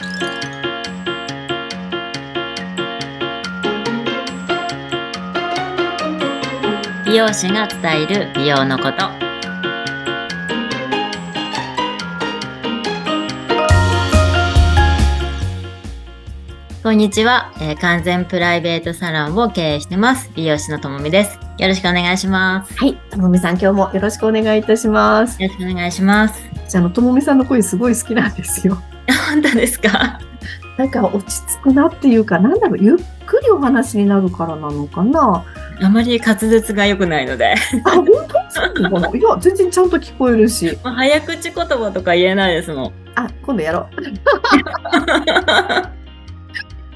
美容師が伝える美容のこと。こんにちは、えー完全プライベートサロンを経営してます。美容師のともみです。よろしくお願いします。はい、ともみさん、今日もよろしくお願いいたします。よろしくお願いしますじゃあ、あのともみさんの声すごい好きなんですよ。本当ですか？なんか落ち着くなっていうか、なんだろう、ゆっくりお話になるからなのかな。あまり滑舌が良くないので あ、本当いや、全然ちゃんと聞こえるし。早口言葉とか言えないですもんあ、今度やろう。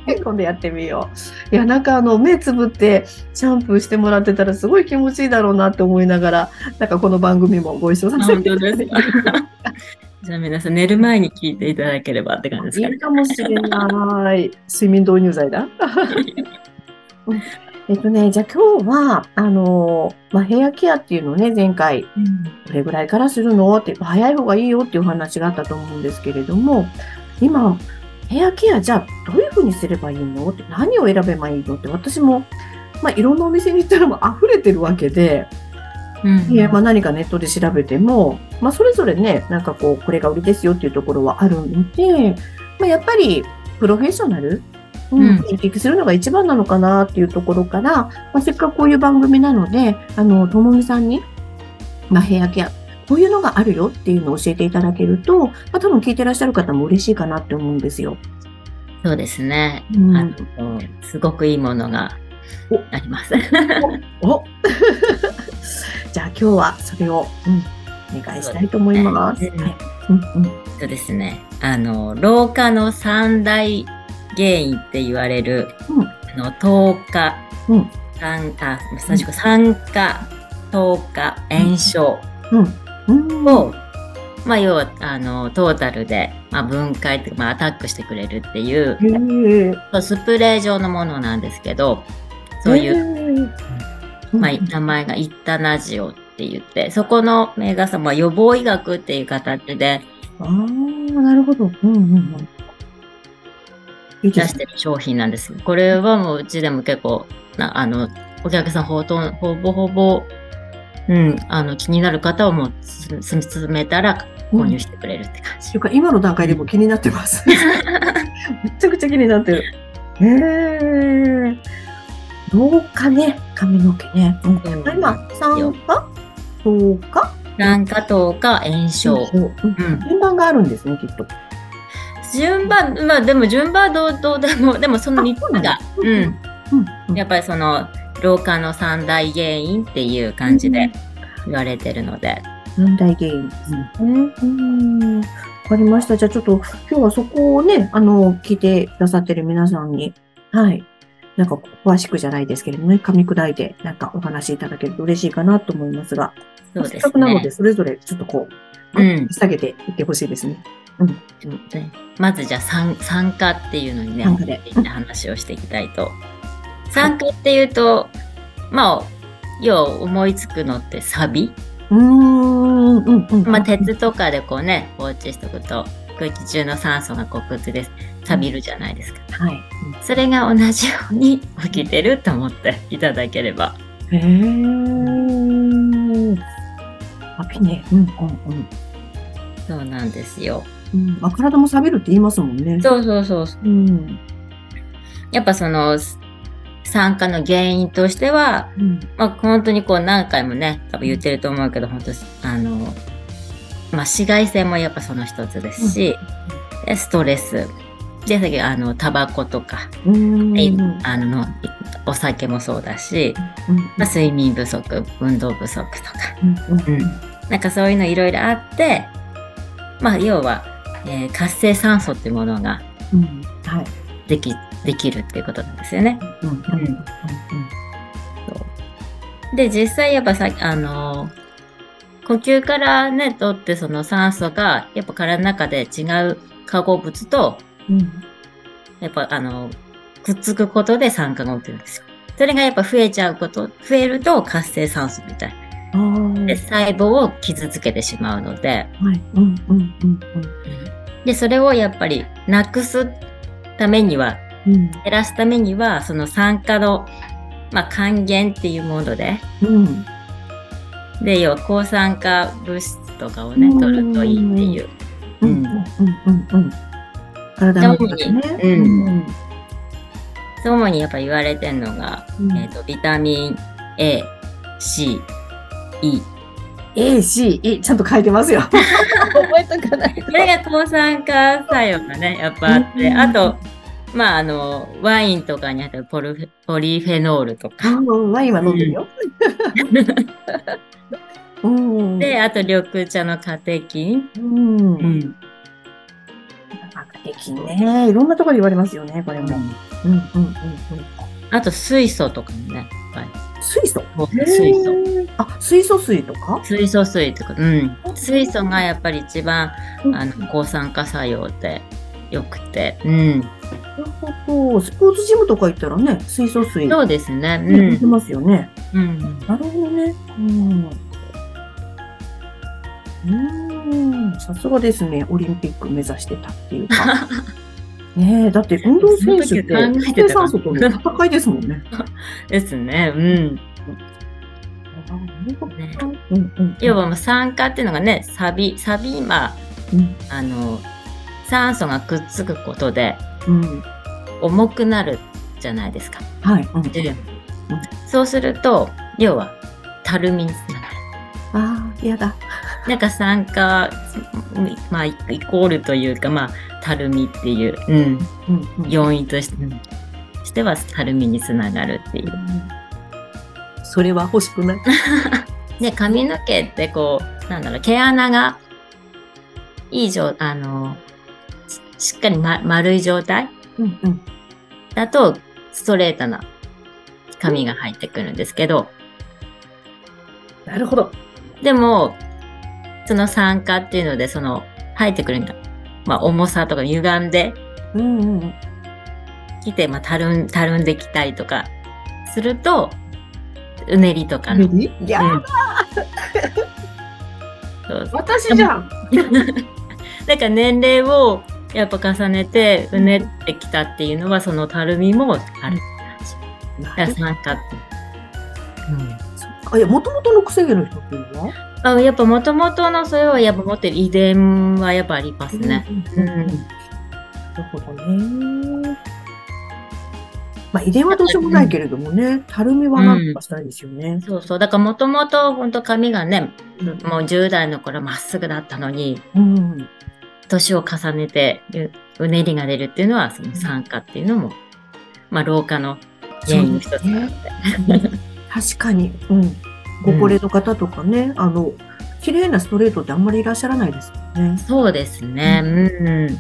今度やってみよう。いや、なんかあの、目つぶってシャンプーしてもらってたらすごい気持ちいいだろうなって思いながら、なんかこの番組もご一緒させ本ていただいて じゃあ皆さん寝る前に聞いていただければって感じですかねいいかもしれない。睡眠導入剤だ？う んえっとね、じゃあ今日は、あのーまあ、ヘアケアっていうのをね、前回、どれぐらいからするの？って、早い方がいいよっていうお話があったと思うんですけれども、今、ヘアケアじゃあどういうふうにすればいいの？って、何を選べばいいの？って、私も、まあ、いろんなお店に行ったらもう溢れてるわけで、うん。いやまあ、何かネットで調べても、まあ、それぞれね、なんかこう、これが売りですよっていうところはあるので、まあ、やっぱり、プロフェッショナル、ううん。ん、お聞きするのが一番なのかなっていうところから、まあ、せっかくこういう番組なので、あの、ともみさんに、まあ、ヘアケア、こういうのがあるよっていうのを教えていただけると、まあ、多分聞いてらっしゃる方も嬉しいかなって思うんですよ。そうですね。うん。あのすごくいいものがお。あります。お。じゃあ今日はそれを、うん、お願いしたいと思います。そうですね。はい。うんうん。そうですね。あの、老化の三大原因って言われる、うん。あの、糖化、うん。酸あ、最初、酸化、糖化、炎症。うんを、まあ、要は、あの、トータルで、まあ、分解っていうか、まあ、アタックしてくれるっていう、へえそうスプレー状のものなんですけど、そういう、うまあ、名前がイッタナジオって言って、そこの名画さんは予防医学っていう形でああ、なるほど。うんうんうん。出してる商品なんです。これはもううちでも結構、なあの、お客さんほとんほぼほぼ、うん、あの、気になる方をもう進めたら購入してくれるって感じ。うか、今の段階でも気になってます。めちゃくちゃ気になってる。へえ。老化ね、髪の毛ね。うんうん今、酸化老化酸化糖化炎症。うんうん。順番があるんですね、きっと。順番、まあでも順番はどうどうでも、でもその3つが、うん。うんうん。やっぱりその、老化の三大原因っていう感じで言われてるので。三大原因ですね。うん。わかりました。じゃあちょっと今日はそこをね、あの、聞いてくださってる皆さんに、はい。なんか詳しくじゃないですけれどもね、噛み砕いてなんかお話しいただけると嬉しいかなと思いますが、そうですせっかくなのねで。それぞれちょっとこう、うん下げていってほしいですね。でまずじゃあ酸酸化っていうのにねで話をしていきたいと。酸化っていうと、まあ要は思いつくのってサビ、うーん、うん、うん。まあ、鉄とかでこうね放置しておくと空気中の酸素がこうくっついて錆びるじゃないですか。はい。それが同じように起きてると思っていただければ。へー。あ、ピね。うん、うん、うん。そうなんですよ。うん、まあ、体も錆びるって言いますもんね。そうそうそう。うん。やっぱその酸化の原因としては、うん。まあ、本当にこう何回もね、多分言ってると思うけど、本当あの、まあ、紫外線もやっぱその一つですし、でストレス。で、さっきあの、タバコとか、あの、お酒もそうだし、うん。まあ、睡眠不足、運動不足とか、うん。うん。なんかそういうのいろいろあって、まあ、要は、えー活性酸素っていうものがうん。はい。でき、るっていうことなんですよね。うんうんうんで、実際やっぱさ、あの、呼吸からね、取ってその酸素が、やっぱ体の中で違う化合物と、うんやっぱあの、くっつくことで酸化が起きるんですよ。それがやっぱ増えちゃうこと、増えると活性酸素みたい。で、細胞を傷つけてしまうので、はい。うんうんうんうん。で、それをやっぱりなくすためには、うん。減らすためには、その酸化の、まあ、還元っていうもので、うん。で、要は抗酸化物質とかをね、うん取るといいっていう。うん。うん。うん。うん。体の中でね。うん主にやっぱ言われてるのが、うんえっ、と、ビタミン A、C、E。A、C、E、ちゃんと書いてますよ。覚えとかないとこれが抗酸化作用がね、やっぱあって、うんあと、まあ、あの、ワインとかにあったポルポリフェノールとか。うん、ワインは飲んでるよ。うん。で、あと緑茶のカテキン。うん。うん。赤的ね。いろんなところで言われますよね、これも。うん、うん、うん、うん。あと水素とかもね、やっぱり水素？水素。素。あ、水素水とか？水素水とか、うん。水素がやっぱり一番、うんあの、抗酸化作用で良くて。うん。なるほど。スポーツジムとか行ったらね、水素水。そうですね。うん。ますよね。うん。なるほどね。うん。うん。さすがですね。オリンピック目指してたっていうか。ねえ、だって運動選手って、その時考えてた酸素との戦いですもんね。ですね。うん。要はもう酸化っていうのがね、サビ、サビ、まあ、うんあの、酸素がくっつくことでうん。重くなるじゃないですか。はい。うん。そうすると、要は、たるみにつながる。ああ、やだ。なんか酸化、まあ、イコールというか、まあ、たるみっていう、うん、うんうん。要因として、うんしては、たるみにつながるっていう。それは欲しくない？で、髪の毛ってこう、なんだろう、毛穴がいい状あの、ししっかり、ま、丸い状態？うんうん。だと、ストレートな髪が入ってくるんですけど、なるほど。でも、その酸化っていうので、その、入ってくるんだ。まあ、重さとか歪んでうんうん。きて、まあ、たるん、たるんできたりとかすると、うねりとかの。いやうん そう私じゃん。だ から年齢をやっぱ重ねてうねってきたっていうのはそのたるみもあるって。あ、いや、もともとの癖毛の人っていうのは？あやっぱもともとのそれをやっぱ持ってる遺伝はやっぱありますね。うんうんうん。なるほどね。まあ、遺伝はどうしようもないけれどもね、たるみはなんとかしたいですよね。そうそう。だからもともと本当髪がね、もう10代の頃まっすぐだったのに、うん。年を重ねてううねりが出るっていうのはその酸化っていうのも、まあ老化の原因の一つなので。確かに。うん。ご高齢の方とかね、あの、綺麗なストレートってあんまりいらっしゃらないですよね。そうですね。うん。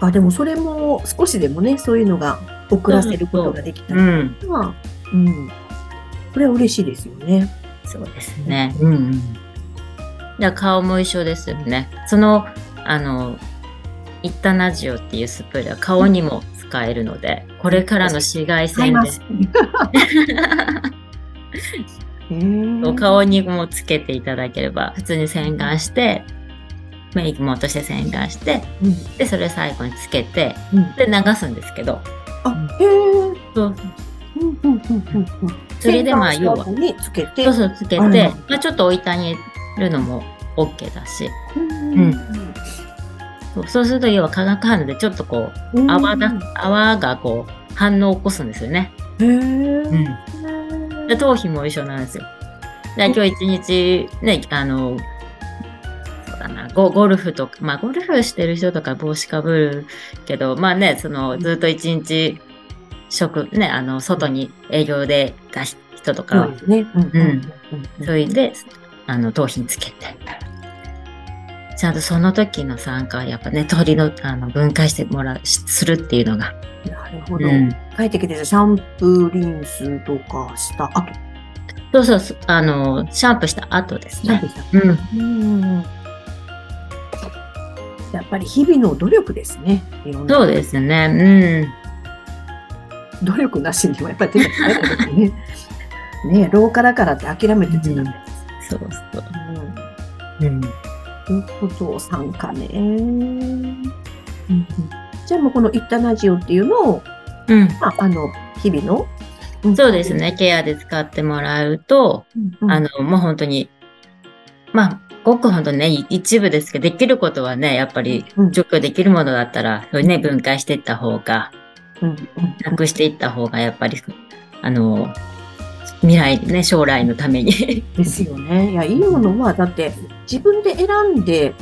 あ、でもそれも少しでもね、そういうのが遅らせることができたりうん。とか、うん。これは嬉しいですよね。そうですね。うんうん。だ顔も一緒ですよね。その、あの、イッタナジオっていうスプレーは顔にも使えるので、これからの紫外線で、へー顔にもつけていただければ、普通に洗顔して、メイクも落として洗顔して、うん。で、それを最後につけて、うん。で、流すんですけど、あ、へえ。それでまあ、要は、につけて。そうそうつけて、うん。まあ、ちょっと置いてあげるのも OK だし、うんそうそうすると要は化学反応でちょっとこう、うん泡だ、泡がこう、反応を起こすんですよね。へえ。うん。で、頭皮も一緒なんですよ。で、今日一日、ね、あの、そうだな、ゴゴルフとか、まあ、ゴルフしてる人とか帽子かぶるけど、まあね、その、ずっと一日、食、ね、あの、外に営業で出し人とかね。うんうんそれで、あの、頭皮につけて。ちゃんとその時の参加はやっぱね、鳥の、あの、分解してもらう、しするっていうのが。なるほど。うん。帰ってきて、シャンプー、リンスとかした後？そうそうす、あの、シャンプーした後ですね。うん。うんやっぱり日々の努力ですね。そうですね。努力なしにはやっぱり手がつかないですね。ねえ、廊下だからって諦めてちゃダメです。うん。そうそう。うんうん。るほど、参加ね。うんうんじゃあもうこの行ったラジオっていうのを、うん。まあ、あの、日々の、んそうです。ね。ケアで使ってもらうと、うんあの、もう本当に、まあ、ごく本当にね、い一部ですけど、できることはね、やっぱりうん除去できるものだったら、それね、分解していった方が、うんうんなくしていった方が、やっぱり、あの、未来ね、将来のために。ですよね。いや、いいものは、だって、自分で選んで、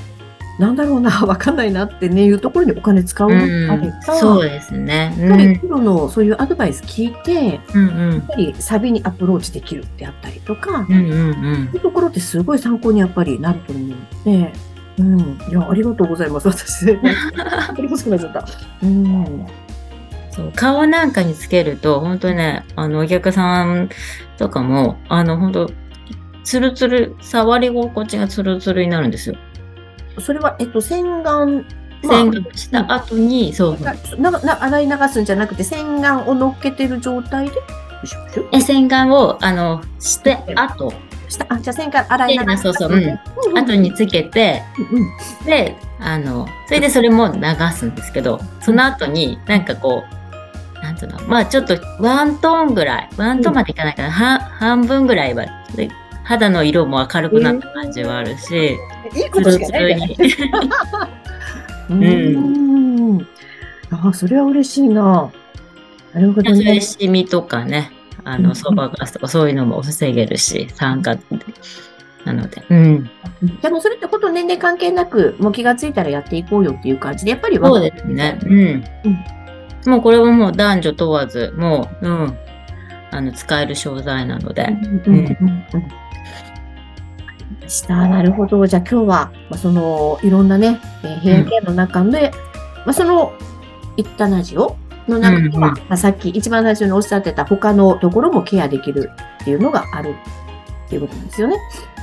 なんだろうな、わかんないなってね、いうところにお金使ううあれん、ば、そうですね。やっぱりプロのそういうアドバイス聞いて、やうん、うんっぱりサビにアプローチできるってあったりとか、うん、うん、うんそういうところってすごい参考にやっぱりなると思うので、うん。いや、ありがとうございます。私、本当に欲しくなっちゃった。うん。そう顔なんかにつけると、本当にね、あの、お客さんとかも、あの、本当ツルツル、触り心地がツルツルになるんですよ。それは、えっと、洗顔、洗顔した後に、そうそう。なな洗い流すんじゃなくて、洗顔を乗っけてる状態で、え洗顔を、あの、して、後、したあ、じゃあ洗顔洗い流す。そうそううんうん後につけて、うんで、あの、それでそれも流すんですけど、その後になんかこう、なんていうの、まあちょっとワントーンぐらい、ワントーンまでいかないかな、は半分ぐらいは、で肌の色も明るくなった感じはあるし、いいことしかないね。うん。あ、それは嬉しいな。なるほどね。シミとかね、あうんの、そばガスとかそういうのも防げるし、酸化なので。うん。でもそれってこと年齢関係なく、もう気がついたらやっていこうよっていう感じで、やっぱりそうですね。うん。もうこれはもう男女問わず、もう、うん。あの、使える商材なので。うんうんうんうんした。なるほど。じゃあ今日は、まあ、その、いろんなね、えーヘアケアの中で、まあ、その、いったラジオの中では、うんうんまあ、さっき一番最初におっしゃってた他のところもケアできるっていうのがあるっていうことなんですよね。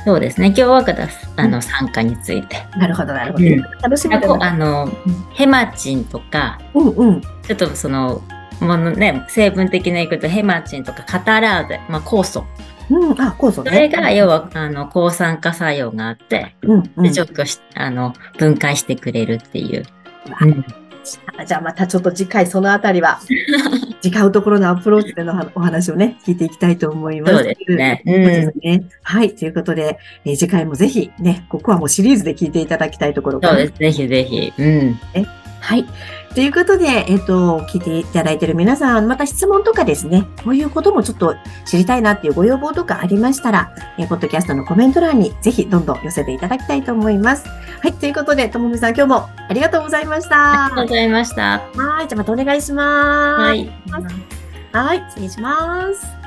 そうですね。今日はたあの、酸化について。なるほど、なるほど。うん楽しみだな。あの、ヘマチンとか、うんうん。ちょっとその、ものね、成分的な言いとヘマチンとかカタラーゼ、まあ酵素。うん、あ、酵素ね。それが、要は、あの、抗酸化作用があって、うん、うんで、除去し、あの、分解してくれるっていう。じゃあまたちょっと次回そのあたりは、違うところのアプローチでのお話をね、聞いていきたいと思います。そうですねそうですねはい。ということで、えー次回もぜひね、ここはもうシリーズで聞いていただきたいところそうです。ぜひぜひ。うん。はい。ということで、えっ、と、聞いていただいている皆さん、また質問とかですね、こういうこともちょっと知りたいなっていうご要望とかありましたら、えーポッドキャストのコメント欄にぜひどんどん寄せていただきたいと思います。はい。ということで、ともみさん今日もありがとうございました。ありがとうございました。はい。じゃあまたお願いします。はい。はい。失礼します。